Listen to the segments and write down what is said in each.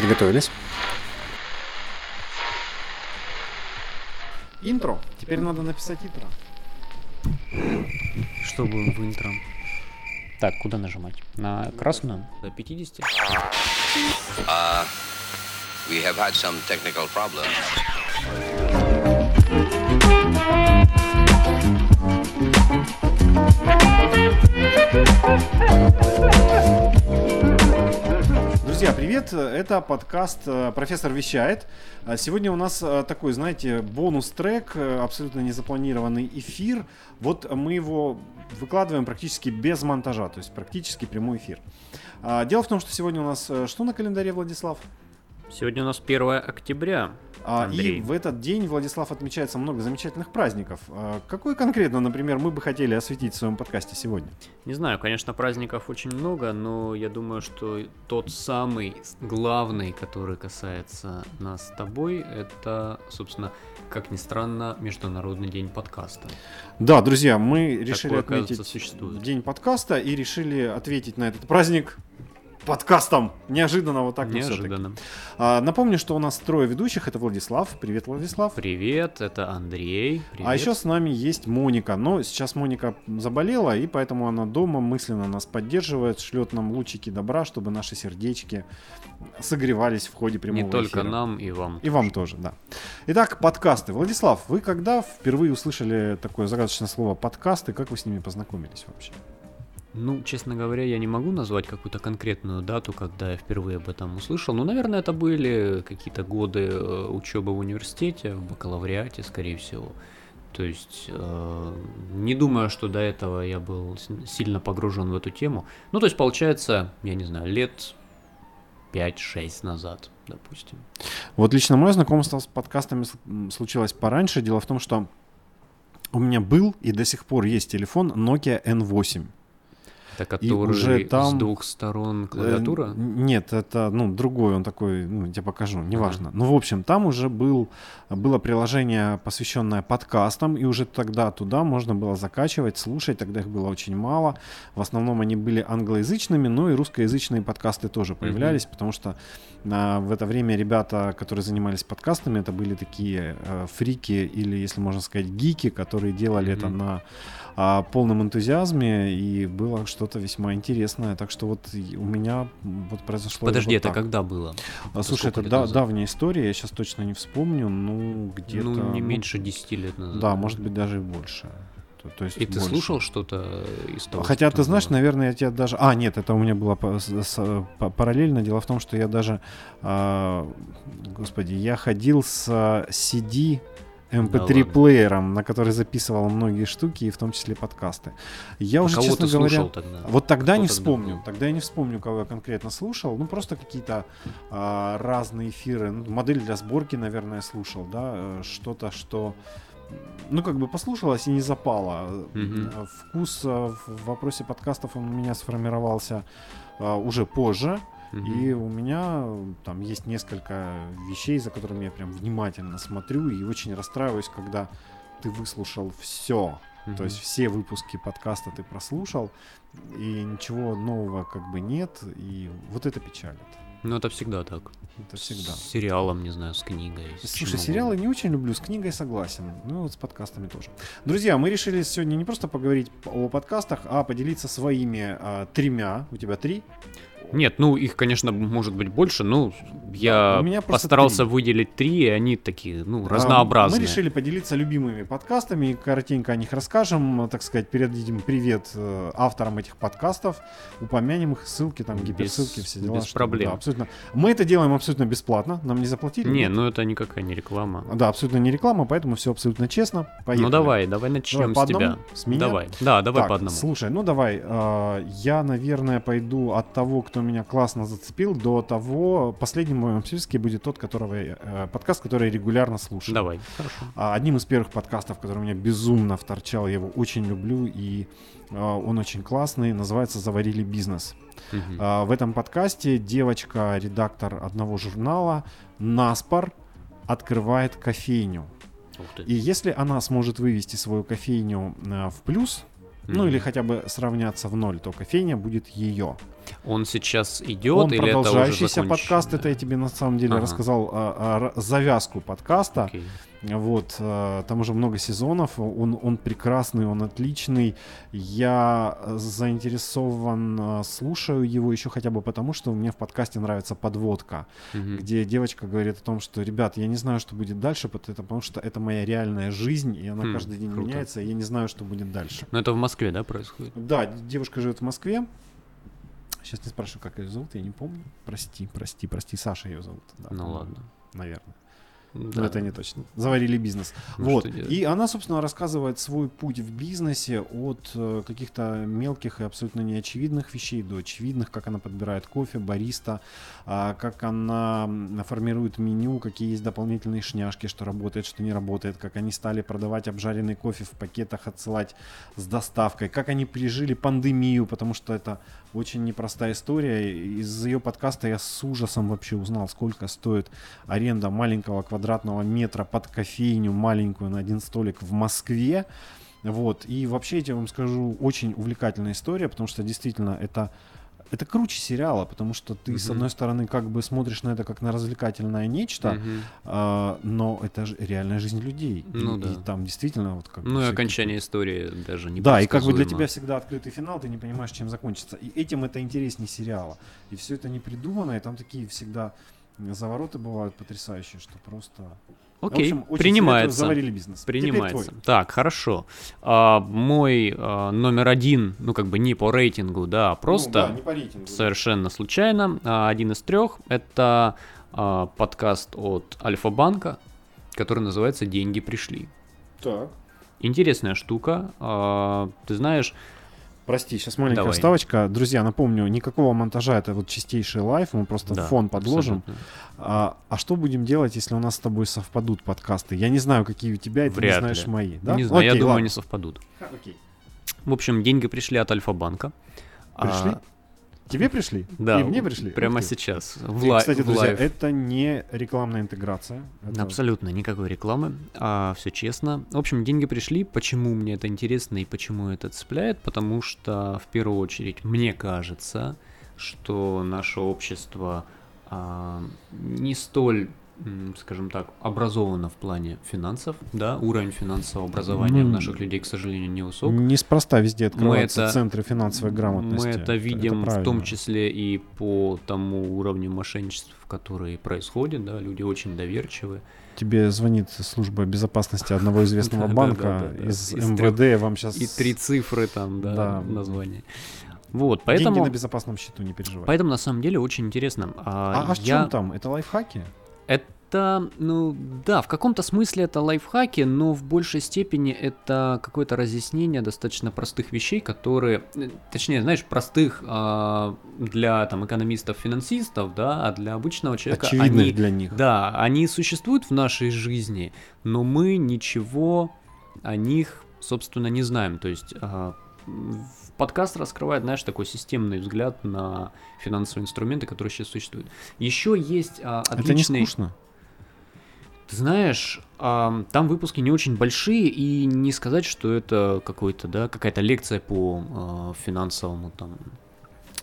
Приготовились. Интро. Теперь надо написать интро. Что будем в интро? Так, куда нажимать? На красную? До 50? Uh, we have had some technical problems. Друзья, привет! Это подкаст э, «Профессор вещает». А Сегодня у нас э, такой, знаете, бонус-трек, э, абсолютно незапланированный эфир. Вот мы его выкладываем практически без монтажа, то есть практически прямой эфир. А, Дело в том, что сегодня у нас что на календаре, Владислав? Сегодня у нас 1 октября. А, Андрей. И в этот день, Владислав, отмечается много замечательных праздников. А, Какой конкретно, например, мы бы хотели осветить в своем подкасте сегодня? Не знаю, конечно, праздников очень много, но я думаю, что тот самый главный, который касается нас с тобой, это, собственно, как ни странно, Международный день подкаста. Да, друзья, мы решили Такое, отметить существует. день подкаста и решили ответить на этот праздник подкастом. Неожиданно вот так. Неожиданно. А, напомню, что у нас трое ведущих. Это Владислав. Привет, Владислав. Привет, это Андрей. Привет. А еще с нами есть Моника. Но сейчас Моника заболела, и поэтому она дома мысленно нас поддерживает, шлет нам лучики добра, чтобы наши сердечки согревались в ходе прямого Не только эфира. нам и вам. И вам тоже, да. Итак, подкасты. Владислав, вы когда впервые услышали такое загадочное слово подкасты, как вы с ними познакомились вообще? Ну, честно говоря, я не могу назвать какую-то конкретную дату, когда я впервые об этом услышал. Ну, наверное, это были какие-то годы э, учебы в университете, в бакалавриате, скорее всего. То есть, э, не думаю, что до этого я был сильно погружен в эту тему. Ну, то есть, получается, я не знаю, лет 5-6 назад, допустим. Вот лично мое знакомство с подкастами случилось пораньше. Дело в том, что у меня был и до сих пор есть телефон Nokia N8. Это который уже там, с двух сторон клавиатура. Э, Нет, это ну, другой, он такой, ну, я тебе покажу, неважно. Ну, в общем, там уже был, было приложение, посвященное подкастам, и уже тогда туда можно было закачивать, слушать, тогда их было очень мало. В основном они были англоязычными, но и русскоязычные подкасты тоже появлялись, потому что а, в это время ребята, которые занимались подкастами, это были такие э, фрики или, если можно сказать, гики, которые делали это Мгм. на а, полном энтузиазме, и было что-то весьма интересное. Так что вот у меня вот произошло Подожди, вот это так. когда было? А, Слушай, это да- назад? давняя история, я сейчас точно не вспомню, ну где-то... Ну, не ну, меньше 10 лет назад. Да, может быть даже и больше. То, то есть И ты больше. слушал что-то из того? Хотя что ты знаешь, было? наверное, я тебя даже... А, нет, это у меня было параллельно. Дело в том, что я даже... а, Господи, я ходил с CD MP3 ладно. плеером, на который записывал многие штуки, и в том числе подкасты. Я А уже, честно говоря... тогда? Вот тогда Кто не тогда вспомню. был? Тогда я не вспомню, кого я конкретно слушал. Ну, просто какие-то а, разные эфиры. Ну, модель для сборки, наверное, слушал, да. э, Что-то, что ну, как бы послушалось и не запало. Э, Вкус э, в вопросе подкастов он у меня сформировался а, уже позже. Мгм. И у меня э, там есть несколько вещей, за которыми я прям внимательно смотрю и очень расстраиваюсь, когда ты выслушал все. То Мгм. есть все выпуски подкаста ты прослушал, и ничего нового как бы нет, и вот это печалит. Ну, это всегда так. Это всегда. С сериалом, не знаю, с книгой. с Слушай, сериалы не очень люблю, с книгой согласен. Ну вот с подкастами тоже. Друзья, мы решили сегодня не просто поговорить о подкастах, а поделиться своими а, тремя. У тебя три? Нет, ну, их, конечно, может быть больше, но я у меня постарался три. выделить три, и они такие, ну, А, разнообразные. Мы решили поделиться любимыми подкастами, коротенько о них расскажем, так сказать, передадим привет э, авторам этих подкастов, упомянем их, ссылки, там, Без- гиперссылки, все дела. без чтобы- проблем. да, абсолютно. Мы это делаем абсолютно бесплатно, нам не заплатили. Не, нет? ну это никакая не реклама. Да, абсолютно не реклама, поэтому все абсолютно честно. Поехали. Ну давай, давай начнем по с тебя. одному? С меня? Давай. Да, давай Так, по одному. Слушай, ну давай, э, я, наверное, пойду от того, кто меня классно зацепил, до того, последним в моем списке будет тот, которого я, э, подкаст, который я регулярно слушаю. Давай. Хорошо. А, Одним из первых подкастов, который меня безумно вторчал, я его очень люблю, и э, он очень классный, называется «Заварили бизнес». А, В этом подкасте девочка, редактор одного журнала, Наспор, открывает кофейню. И если она сможет вывести свою кофейню э, в плюс, ну или хотя бы сравняться в ноль, то кофейня будет ее. Он сейчас идет Он или это уже продолжающийся подкаст, это я тебе на самом деле Ага. рассказал а, а, завязку подкаста. Окей. Вот, э, там уже много сезонов, он, он прекрасный, он отличный. Я заинтересован, э, слушаю его еще хотя бы потому, что мне в подкасте нравится подводка, Мгм. где девочка говорит о том, что, ребят, я не знаю, что будет дальше, потому что это моя реальная жизнь, и она Хм, каждый день круто. меняется, и я не знаю, что будет дальше. Но это в Москве, да, происходит? Да, девушка живет в Москве. Сейчас не спрашиваю, как ее зовут, я не помню. Прости, прости, прости, Саша ее зовут. да, Ну ладно. Наверное. Да. Но это не точно. Заварили бизнес. Ну, вот. И она, собственно, рассказывает свой путь в бизнесе от э, каких-то мелких и абсолютно неочевидных вещей до очевидных, как она подбирает кофе, бариста, а, как она формирует меню, какие есть дополнительные шняшки, что работает, что не работает, как они стали продавать обжаренный кофе в пакетах, отсылать с доставкой, как они пережили пандемию, потому что это очень непростая история. Из ее подкаста я с ужасом вообще узнал, сколько стоит аренда маленького квадратного метра под кофейню маленькую на один столик в Москве. Вот. И вообще, я тебе вам скажу, очень увлекательная история, потому что действительно это это круче сериала, потому что ты, с Мгм. одной стороны, как бы смотришь на это как на развлекательное нечто, Мгм. а, но это же реальная жизнь людей. И- Ну и, да. там действительно вот как Ну и всякие окончание истории даже не да, и как бы для тебя всегда открытый финал, ты не понимаешь, чем закончится. И этим это интереснее сериала. И все это не придумано, и там такие всегда завороты бывают потрясающие, что просто... Окей, В общем, принимается. Заварили бизнес. Принимается. Так, хорошо. А, мой а, номер один, ну как бы не по рейтингу, да, а просто Ну, да, не по рейтингу. совершенно случайно, а, один из трех, это а, подкаст от Альфа-банка, который называется «Деньги пришли». Так. Интересная штука. а, ты знаешь, Прости, сейчас маленькая Давай. вставочка. Друзья, напомню, никакого монтажа, это вот чистейший лайф, мы просто да, фон подложим. абсолютно. А, а что будем делать, если у нас с тобой совпадут подкасты? Я не знаю, какие у тебя, и ты не Вряд знаешь ли. мои. Да? Не знаю, я Окей, думаю, ладно. они совпадут. Окей. В общем, деньги пришли от Альфа-банка. А, Пришли? Тебе пришли? да, И мне пришли? прямо сейчас. В, И, кстати, в друзья, live. это не рекламная интеграция. Это- Абсолютно никакой рекламы, а, все честно. В общем, деньги пришли. Почему мне это интересно и почему это цепляет? Потому что, в первую очередь, мне кажется, что наше общество а, не столь, скажем так, образовано в плане финансов, да, уровень финансового образования Ну, наших людей, к сожалению, невысок. Неспроста везде открываются это- центры финансовой грамотности. Мы это видим в том числе и по тому уровню мошенничеств, которые происходят, да, люди очень доверчивы. Тебе звонит служба безопасности одного известного банка из МВД. Вам сейчас И три цифры там, да, названии. Вот, деньги поэтому, на безопасном счету, не переживай. поэтому на самом деле очень интересно. А, А, а в чем там? Это лайфхаки? Это, ну, да, в каком-то смысле это лайфхаки, но в большей степени это какое-то разъяснение достаточно простых вещей, которые, э, точнее, знаешь, простых а, для там экономистов-финансистов, да, а для обычного человека Очевидных они, для них. да, они существуют в нашей жизни, но мы ничего о них, собственно, не знаем. То есть в- подкаст раскрывает, знаешь, такой системный взгляд на финансовые инструменты, которые сейчас существуют. Еще есть а, Это не отличный... скучно. Ты знаешь, ам, там выпуски не очень большие, и не сказать, что это какой-то, да, какая-то лекция по а, финансовому там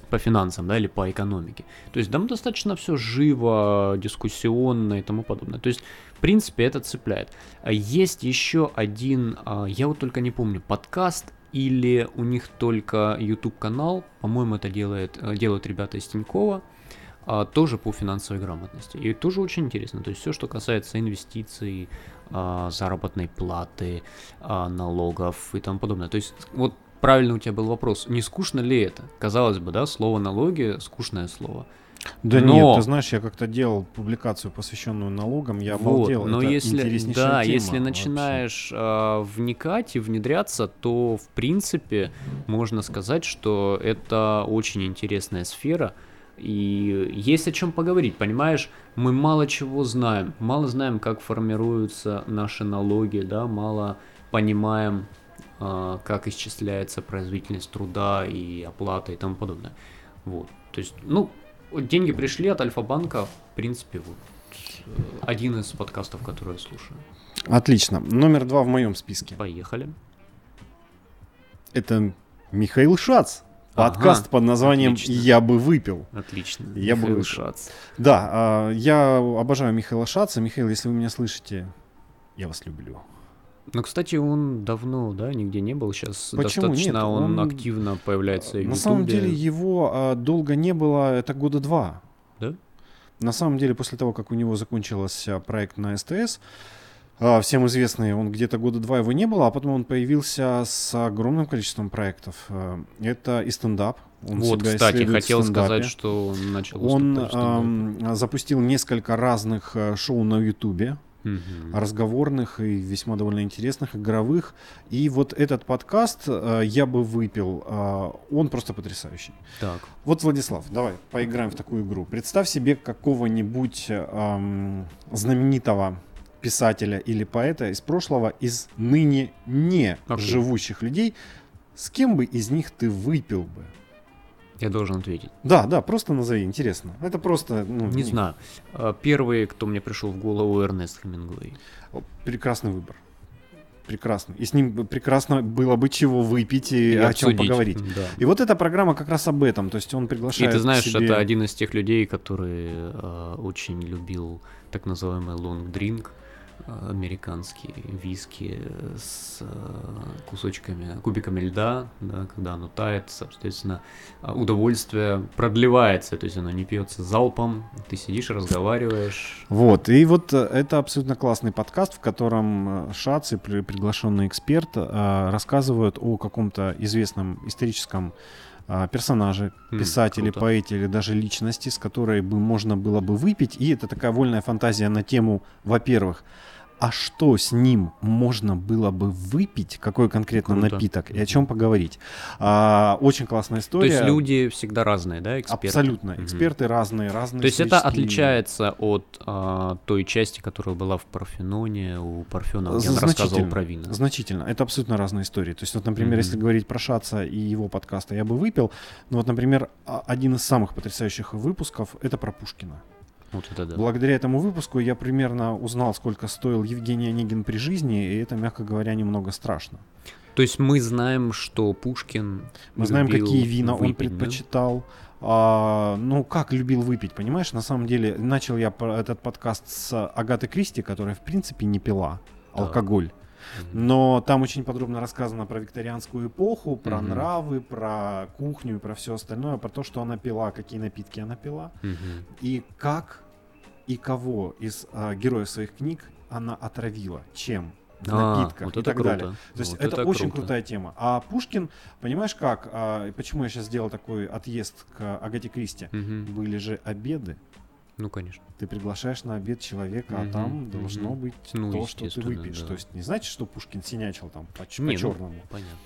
по финансам, да, или по экономике. То есть там достаточно все живо, дискуссионно и тому подобное. То есть, в принципе, это цепляет. А Есть еще один, а, я вот только не помню, подкаст или у них только YouTube канал, по-моему, это делает, э, делают ребята из Тинькова, а, тоже по финансовой грамотности. И тоже очень интересно. То есть все, что касается инвестиций, а, заработной платы, а, налогов и тому подобное. То есть вот правильно у тебя был вопрос, не скучно ли это? Казалось бы, да, слово налоги скучное слово. Да Но- нет, ты знаешь, я как-то делал публикацию, посвященную налогам, я Вот, обалдел. но это если, да, тема если начинаешь а, вникать и внедряться, то в принципе можно сказать, что это очень интересная сфера. И есть о чем поговорить, понимаешь? Мы мало чего знаем, мало знаем, как формируются наши налоги, да, мало понимаем, а, как исчисляется производительность труда и оплата и тому подобное. Вот, то есть, ну, вот деньги пришли от Альфа-банка, в принципе, вот э, один из подкастов, который я слушаю. Отлично. Номер два в моем списке. Поехали. Это Михаил Шац. Подкаст Ага, под названием отлично. «Я бы выпил». Отлично. Я бы Михаил вышел. Шац. Да, а, я обожаю Михаила Шаца. Михаил, если вы меня слышите, я вас люблю. Ну, кстати, он давно, да, нигде не был. Сейчас Почему достаточно нет? он, Он, активно появляется и в На самом деле его а, долго не было, это года два. Да? На самом деле после того, как у него закончился проект на СТС, а, всем известный, он где-то года два его не было, а потом он появился с огромным количеством проектов. А, Это и стендап. Он вот, кстати, хотел сказать, что он начал Он ам, запустил несколько разных э, шоу на Ютубе, Мгм. разговорных и весьма довольно интересных, игровых. И вот этот подкаст э, «Я бы выпил», э, он просто потрясающий. Так, Вот, Владислав, давай поиграем в такую игру. Представь себе какого-нибудь эм, знаменитого писателя или поэта из прошлого, из ныне не Окей. живущих людей. С кем бы из них ты выпил бы? Я должен ответить. Да, да, просто назови, интересно. Это просто... ну, Не знаю. А, Первый, кто мне пришел в голову, Эрнест Хемингуэй. Прекрасный выбор. Прекрасный. И с ним прекрасно было бы чего выпить и, И о чем поговорить. Да. И вот эта программа как раз об этом. То есть он И приглашает ты знаешь, себе... это один из тех людей, который э, очень любил так называемый long drink, американский виски с э, кусочками, кубиками льда, да, когда оно тает, соответственно, а, удовольствие продлевается, то есть оно не пьется залпом, ты сидишь, разговариваешь. Вот, и вот э, это абсолютно классный подкаст, в котором э, Шац и при- приглашенный эксперт рассказывают о каком-то известном историческом персонаже, М, писателе, круто. поэте или даже личности, с которой бы можно было бы выпить. И это такая вольная фантазия на тему, во-первых, а что с ним можно было бы выпить, какой конкретно Круто. напиток и о чем поговорить. А, очень классная То история. есть люди всегда разные, да, эксперты? Абсолютно. Эксперты разные, разные. То есть это отличается от а, той части, которая была в Парфеноне, у Парфенова, Значительно. рассказывал про вина. Значительно. Это абсолютно разные истории. То есть, вот, например, Мгм. если говорить про Шаца и его подкаста «Я бы выпил», ну вот, например, а- один из самых потрясающих выпусков — это про Пушкина. Вот это да. Благодаря этому выпуску я примерно узнал, сколько стоил Евгений Онегин при жизни, и это, мягко говоря, немного страшно. То есть мы знаем, что Пушкин Мы знаем, какие вина он выпить, да? предпочитал. А, ну, как любил выпить, понимаешь? На самом деле, начал я этот подкаст с Агаты Кристи, которая, в принципе, не пила Так. алкоголь. Но там очень подробно рассказано про викторианскую эпоху, про Мгм. нравы, про кухню и про все остальное, про то, что она пила, какие напитки она пила, Мгм. и как и кого из а, героев своих книг она отравила, чем А, напитках вот и это так круто. далее. То есть Вот это, очень круто. крутая тема. А Пушкин, понимаешь как, а, почему я сейчас сделал такой отъезд к Агате Кристи? Мгм. Были же обеды. Ну, конечно. Ты приглашаешь на обед человека, Мгм, а там должно быть Ну, то, что ты выпьешь. да. То есть не значит, что Пушкин синячил там по, Не, ну, черному. Понятно.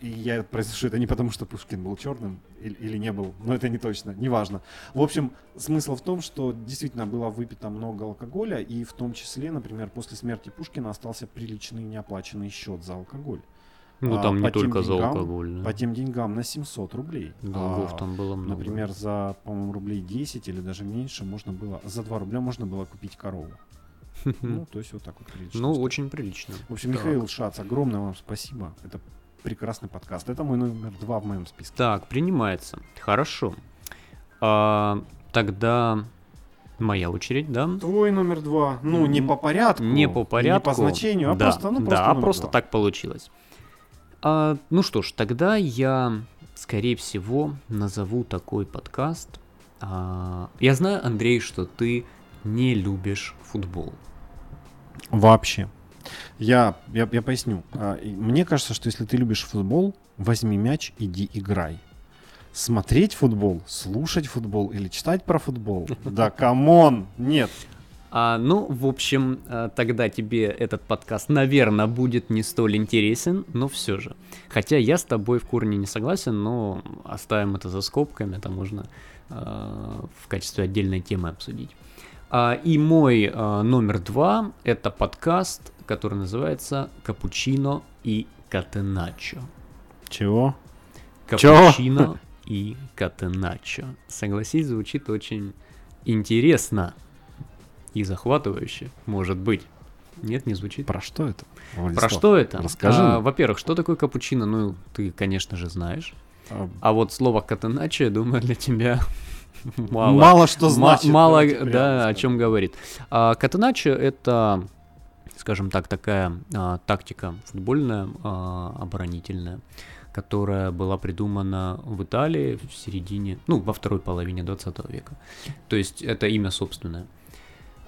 И я произношу это не потому, что Пушкин был черным или, или не был, но это не точно, неважно. В общем, смысл в том, что действительно было выпито много алкоголя, и в том числе, например, после смерти Пушкина остался приличный неоплаченный счет за алкоголь. Ну, А, там по не только за деньгам- алкоголь. да. По тем деньгам на 700 рублей. Долгов А, там было много. Например, за, по-моему, рублей 10 или даже меньше можно было, за 2 рубля можно было купить корову. Ну, то есть вот так вот прилично. Ну, очень прилично. В общем. Михаил Шац, огромное вам спасибо. Это прекрасный подкаст. Это мой номер два в моем списке. Так, принимается. Хорошо. А, тогда моя очередь, да? Твой номер два. Ну, не по порядку. Не по порядку. Не по значению, а да, просто, ну, просто да, а просто два. так получилось. А, ну что ж, тогда я, скорее всего, назову такой подкаст. А, я знаю, Андрей, что ты не любишь футбол. Вообще. Я, я, я поясню. А, Мне кажется, что если ты любишь футбол, возьми мяч, иди играй. Смотреть футбол, слушать футбол или читать про футбол? Да come on! Нет. А, ну, в общем, а, тогда тебе этот подкаст, наверное, будет не столь интересен, но все же. Хотя я с тобой в корне не согласен, но оставим это за скобками, это можно а, в качестве отдельной темы обсудить. А, и мой а, номер два — это подкаст, который называется «Капучино и Катеначо». Чего? Капучино и Катеначо. Согласись, звучит очень интересно и захватывающе, может быть. Нет, не звучит. Про что это? Про Владислав? что это? расскажи А, во-первых, что такое капучино? Ну, ты, конечно же, знаешь. А, А вот слово катеначо, я думаю, для тебя мало. Мало что значит. Мало, да, о чем говорит. А, катеначо это, скажем так, такая а, тактика футбольная, а, оборонительная, которая была придумана в Италии в середине, ну, во второй половине 20 века. То есть это имя собственное.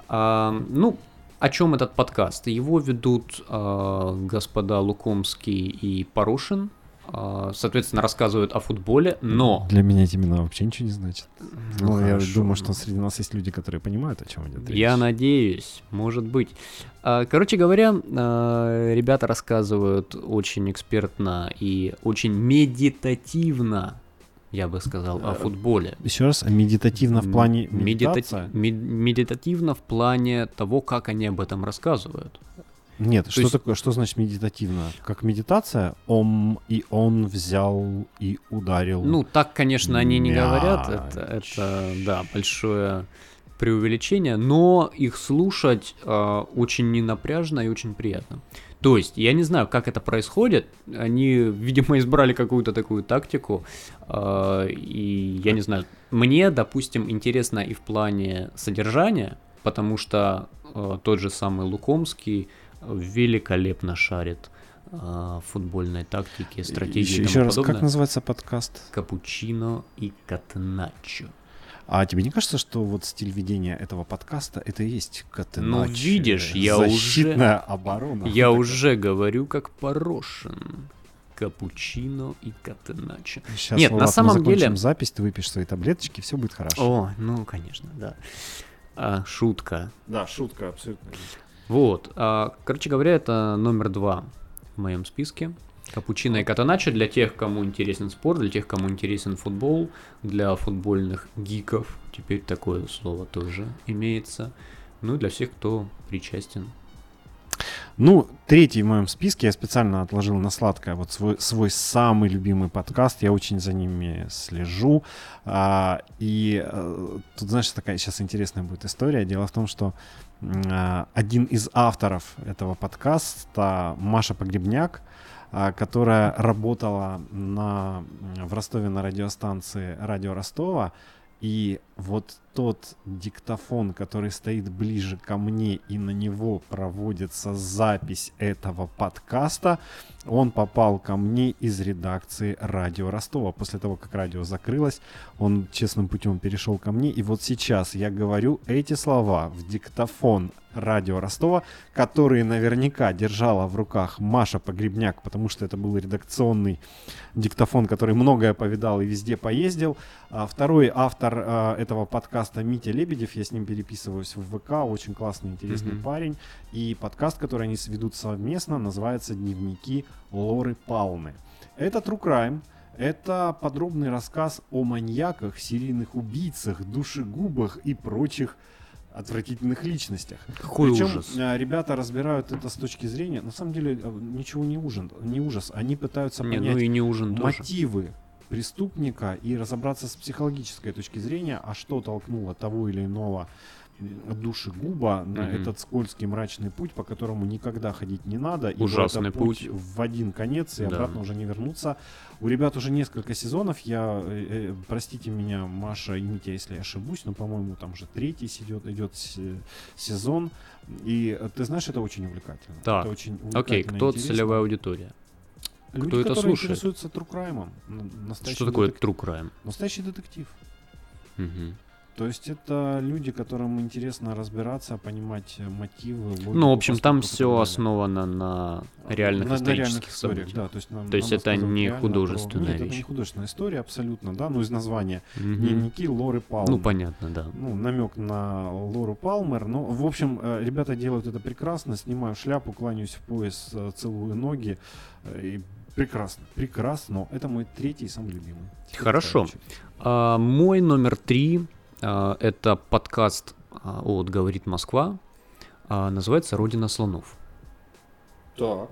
А, ну, о чем этот подкаст? Его ведут а, господа Лукомский и Порошин. А, соответственно, рассказывают о футболе, но Для меня эти имена вообще ничего не значат. Ну, Ну, я хорошо. думаю, что среди нас есть люди, которые понимают, о чем идет речь. Я надеюсь, может быть. Короче говоря, ребята рассказывают очень экспертно и очень медитативно, я бы сказал, о Э, футболе. Еще раз, медитативно в плане М, медитати- медитация? мед- Медитативно в плане того, как они об этом рассказывают. Нет, что есть- такое, что значит медитативно? Как медитация? Ом и он взял и ударил. Ну, так, конечно, они не говорят. Это, Мяч. это, да, большое преувеличение, но их слушать э, очень ненапряжно и очень приятно. То есть, я не знаю, как это происходит. Они, видимо, избрали какую-то такую тактику. э, и я не знаю, мне, допустим, интересно и в плане содержания, потому что э, тот же самый Лукомский великолепно шарит э, футбольной тактике, стратегии Еще, и еще тому раз, подобное. как называется подкаст? Капучино и катеначо. А тебе не кажется, что вот стиль ведения этого подкаста это и есть катенач? Ну, видишь, я Защитная оборона. Я Вот уже говорю как Порошин. Капучино и катеначо. так. Сейчас, Нет, на Влад, мы самом закончим деле- запись, ты выпьешь свои таблеточки, все будет хорошо. О, ну, конечно, да. А, шутка. Да, шутка, абсолютно. Вот. а, короче говоря, это номер два в моем списке. Капучино и катаначо для тех, кому интересен спорт, для тех, кому интересен футбол, для футбольных гиков. Теперь такое слово тоже имеется. Ну и для всех, кто причастен. Ну, третий в моем списке я специально отложил на сладкое вот свой, свой самый любимый подкаст. Я очень за ними слежу. А, и э, тут, знаешь, такая сейчас интересная будет история. Дело в том, что а, один из авторов этого подкаста, Маша Погребняк, а, которая работала на, в Ростове на радиостанции «Радио Ростова», и вот тот диктофон, который стоит ближе ко мне, и на него проводится запись этого подкаста, он попал ко мне из редакции радио Ростова. После того, как радио закрылось, он честным путем перешел ко мне. И вот сейчас я говорю эти слова в диктофон радио Ростова, которые наверняка держала в руках Маша Погребняк, потому что это был редакционный диктофон, который многое повидал и везде поездил. А второй автор а, этого подкаста Митя Лебедев, я с ним переписываюсь в ВК, очень классный, интересный Мгм. парень. И подкаст, который они ведут совместно, называется «Дневники Лоры Палны». Это True Crime, это подробный рассказ о маньяках, серийных убийцах, душегубах и прочих отвратительных личностях. Какой Причем ужас. а, ребята разбирают это с точки зрения, на самом деле а, ничего не ужин, не ужас, они пытаются Не, понять ну и не ужин тоже. Преступника и разобраться с психологической точки зрения, а что толкнуло того или иного душегуба на Мгм. этот скользкий мрачный путь, по которому никогда ходить не надо. Ужасный это путь. в один конец и Да. обратно уже не вернуться. У ребят уже несколько сезонов. Я, э, э, простите меня, Маша и Митя, если я ошибусь, но, по-моему, там уже третий идет, идет се- сезон. И э, ты знаешь, это очень увлекательно. Так. Это очень Окей, увлекательно, кто интересно. целевая аудитория? Люди, Кто это которые слушает? интересуются true crime. Что такое детек- true crime? Настоящий детектив. Мгм. То есть это люди, которым интересно разбираться, понимать э, мотивы. логику Ну, в общем, там все основано на реальных На- на исторических реальных историях, событиях. да. То есть, нам- То есть это не реально художественная про... Нет, это вещь. не художественная история, абсолютно, да. Ну, из названия. Мгм. Дневники Лоры Палмер. Ну, понятно, да. Ну, намек на Лору Палмер. Но, в общем, э, ребята делают это прекрасно. Снимаю шляпу, кланяюсь в пояс, э, целую ноги. И прекрасно, прекрасно. Это мой третий и самый любимый. Теперь Хорошо. А, мой номер три а, это подкаст а, от «Говорит Москва». а, называется «Родина слонов». Так.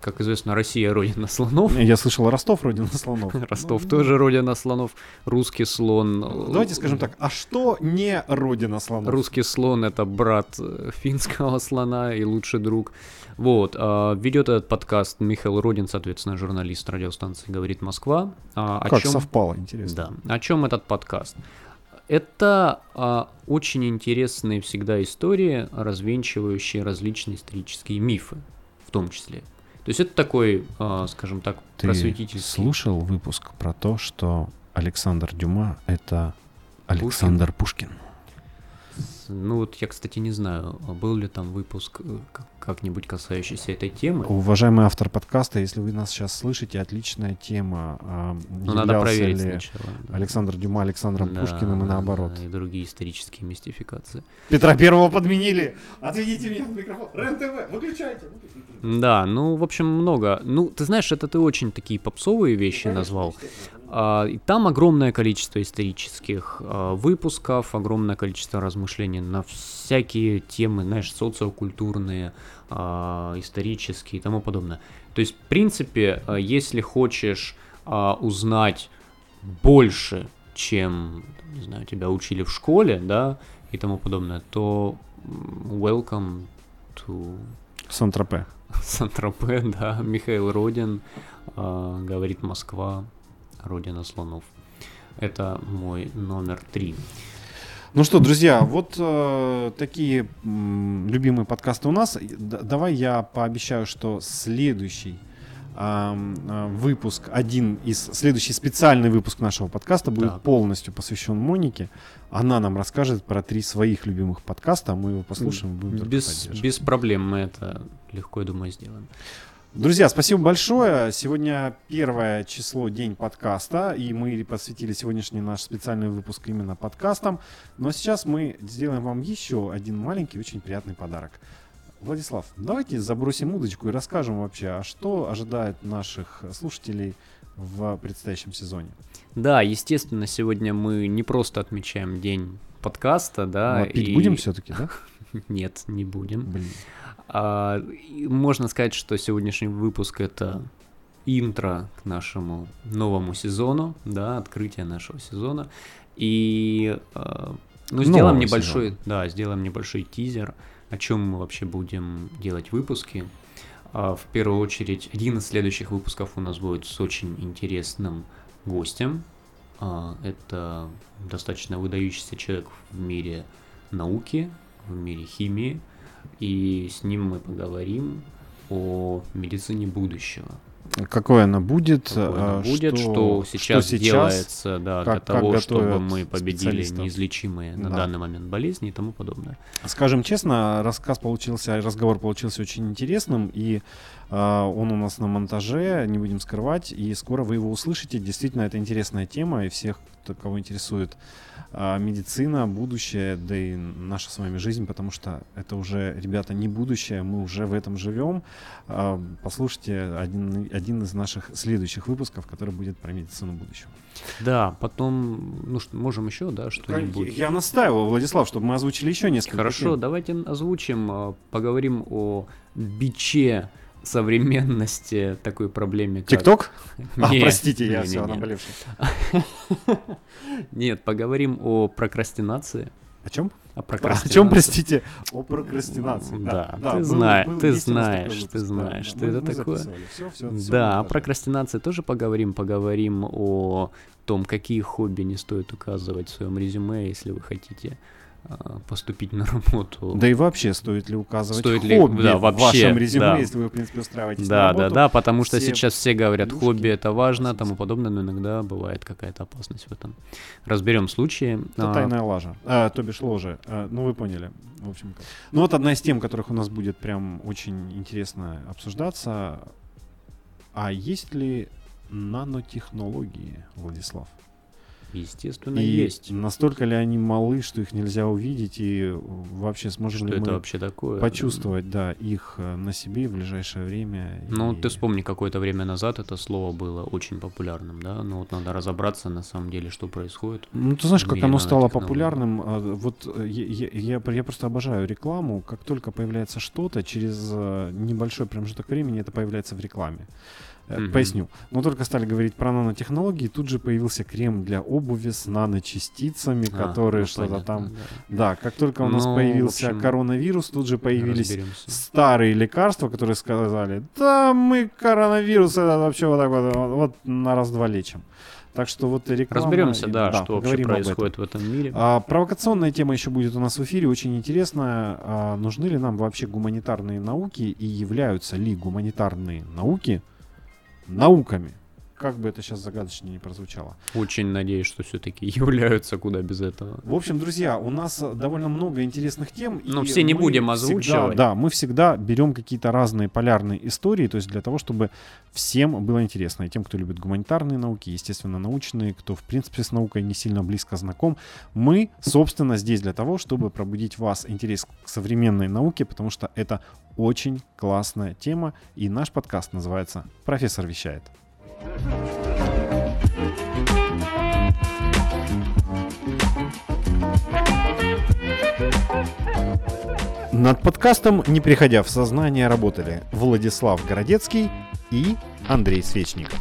Как известно, Россия родина слонов. Я слышал, Ростов родина слонов. Ростов тоже родина слонов. Русский слон. Давайте скажем так, а что не родина слонов? Русский слон это брат э, финского слона и лучший друг. Вот, а, ведет этот подкаст Михаил Родин, соответственно, журналист радиостанции «Говорит Москва». А, о Как чем- совпало, интересно. Да. О чем этот подкаст? Это а, очень интересные всегда истории, развенчивающие различные исторические мифы, в том числе. То есть это такой, а, скажем так, Ты просветительский. слушал выпуск про то, что Александр Дюма — это Александр Пушкин? Ну вот я, кстати, не знаю, а был ли там выпуск э, как-нибудь касающийся этой темы. Уважаемый автор подкаста, если вы нас сейчас слышите, отличная тема. а, Ну, надо проверить ли сначала. Александр Дюма Александром Да, Пушкиным и наоборот. да, и другие исторические мистификации. Петра Первого подменили. Отведите меня в микрофон. РЕН-ТВ, выключайте. Да, ну, в общем, много. Ну, ты знаешь, это ты очень такие попсовые вещи назвал. А, и там огромное количество исторических а, выпусков, огромное количество размышлений на всякие темы, знаешь, социокультурные, а, исторические и тому подобное. То есть, в принципе, а, если хочешь а, узнать больше, чем, не знаю, тебя учили в школе, да, и тому подобное, то welcome to Сан-Тропе. Сан-Тропе, да, Михаил Родин, говорит Москва, Родина слонов. Это мой номер три. Ну что, друзья, вот э, такие м, любимые подкасты у нас. Д- давай я пообещаю, что следующий а, выпуск, один из следующий специальный выпуск нашего подкаста будет Так. полностью посвящен Монике. Она нам расскажет про три своих любимых подкаста, а мы его послушаем, будем Без, без проблем мы это легко, я думаю, сделаем. Друзья, спасибо большое. Сегодня первое число, день подкаста, и мы посвятили сегодняшний наш специальный выпуск именно подкастам. Но сейчас мы сделаем вам еще один маленький, очень приятный подарок. Владислав, давайте забросим удочку и расскажем вообще, а что ожидает наших слушателей в предстоящем сезоне. Да, естественно, сегодня мы не просто отмечаем день подкаста, да. Ну, а пить и- будем все-таки, да? Нет, не будем. Блин. А, можно сказать, что сегодняшний выпуск это интро к нашему новому сезону, да, открытие нашего сезона. И а, ну, сделаем Нового небольшой, сезона. да, сделаем небольшой тизер, о чем мы вообще будем делать выпуски. А, в первую очередь, один из следующих выпусков у нас будет с очень интересным гостем. А, это достаточно выдающийся человек в мире науки, в мире химии. И с ним мы поговорим о медицине будущего. Какой она будет? Какой она а, будет, что, сейчас, что делается да, для как- как того, чтобы мы победили неизлечимые на Да. данный момент болезни и тому подобное. Скажем честно, рассказ получился, разговор получился очень интересным, и а, он у нас на монтаже, не будем скрывать, и скоро вы его услышите. Действительно, это интересная тема, и всех, кто, кого интересует а, медицина, будущее, да и наша с вами жизнь, потому что это уже, ребята, не будущее, мы уже в этом живем. А, послушайте один, один из наших следующих выпусков, который будет про медицину будущего. Да, потом, ну что, можем еще, да, что-нибудь. Я настаивал, Владислав, чтобы мы озвучили еще несколько Хорошо, тем. давайте озвучим, а, поговорим о биче современности такой проблеме. как- ТикТок? А, простите, я не, все не, наболевший. Нет, поговорим о прокрастинации. О чем? О О прокрастинации. чем, простите? О прокрастинации. Да, ты зна- был- ты знаешь, ты знаешь, да, что мы- это такое. Да, о прокрастинации тоже поговорим. Поговорим о том, какие хобби не стоит указывать в своем резюме, если вы хотите поступить на работу. Да и вообще, стоит ли указывать Стоит ли- хобби да, в вообще, вашем резюме, да. если вы, в принципе, устраиваетесь на Да, да, работу? да, потому что сейчас все говорят, плюшки хобби это важно, тому подобное, но иногда бывает какая-то опасность в этом. Разберем случаи. Это А, тайная лажа. А, то бишь ложа. А, ну, вы поняли. В общем. Ну, вот одна из тем, которых у нас будет прям очень интересно обсуждаться. А есть ли нанотехнологии, Владислав? Естественно, И есть. настолько ли они малы, что их нельзя увидеть, и вообще сможем Что ли это мы вообще такое? почувствовать, да, их э, на себе в ближайшее время. Ну, и- ты вспомни, какое-то время назад это слово было очень популярным, да? Ну, вот надо разобраться на самом деле, что происходит. Ну, ты знаешь, как оно стало популярным. а, Вот э, я, я- я- я просто обожаю рекламу. Как только появляется что-то, через э, небольшой промежуток времени это появляется в рекламе. Мгм. Поясню. Но только стали говорить про нанотехнологии, тут же появился крем для обуви с наночастицами, А, которые ну, что-то там... да. Да, как только у нас Ну, появился общем, коронавирус, тут же появились Разберемся. старые лекарства, которые сказали, да мы коронавирус это вообще вот так вот, вот на раз-два лечим. Так что вот реклама... Разберемся, и- да, что вообще этом. происходит в этом мире. А, провокационная тема еще будет у нас в эфире, очень интересная. А, нужны ли нам вообще гуманитарные науки и являются ли гуманитарные науки науками? Как бы это сейчас загадочнее не прозвучало. Очень надеюсь, что все-таки являются куда без этого. В общем, друзья, у нас э, довольно много интересных тем. Ну, и все не будем всегда- озвучивать. Да, мы всегда берем какие-то разные полярные истории, то есть для того, чтобы всем было интересно. И тем, кто любит гуманитарные науки, естественно, научные, кто, в принципе, с наукой не сильно близко знаком. Мы, собственно, здесь для того, чтобы пробудить вас интерес к современной науке, потому что это очень классная тема, и наш подкаст называется «Профессор вещает». Над подкастом, не приходя в сознание, работали Владислав Городецкий и Андрей Свечников.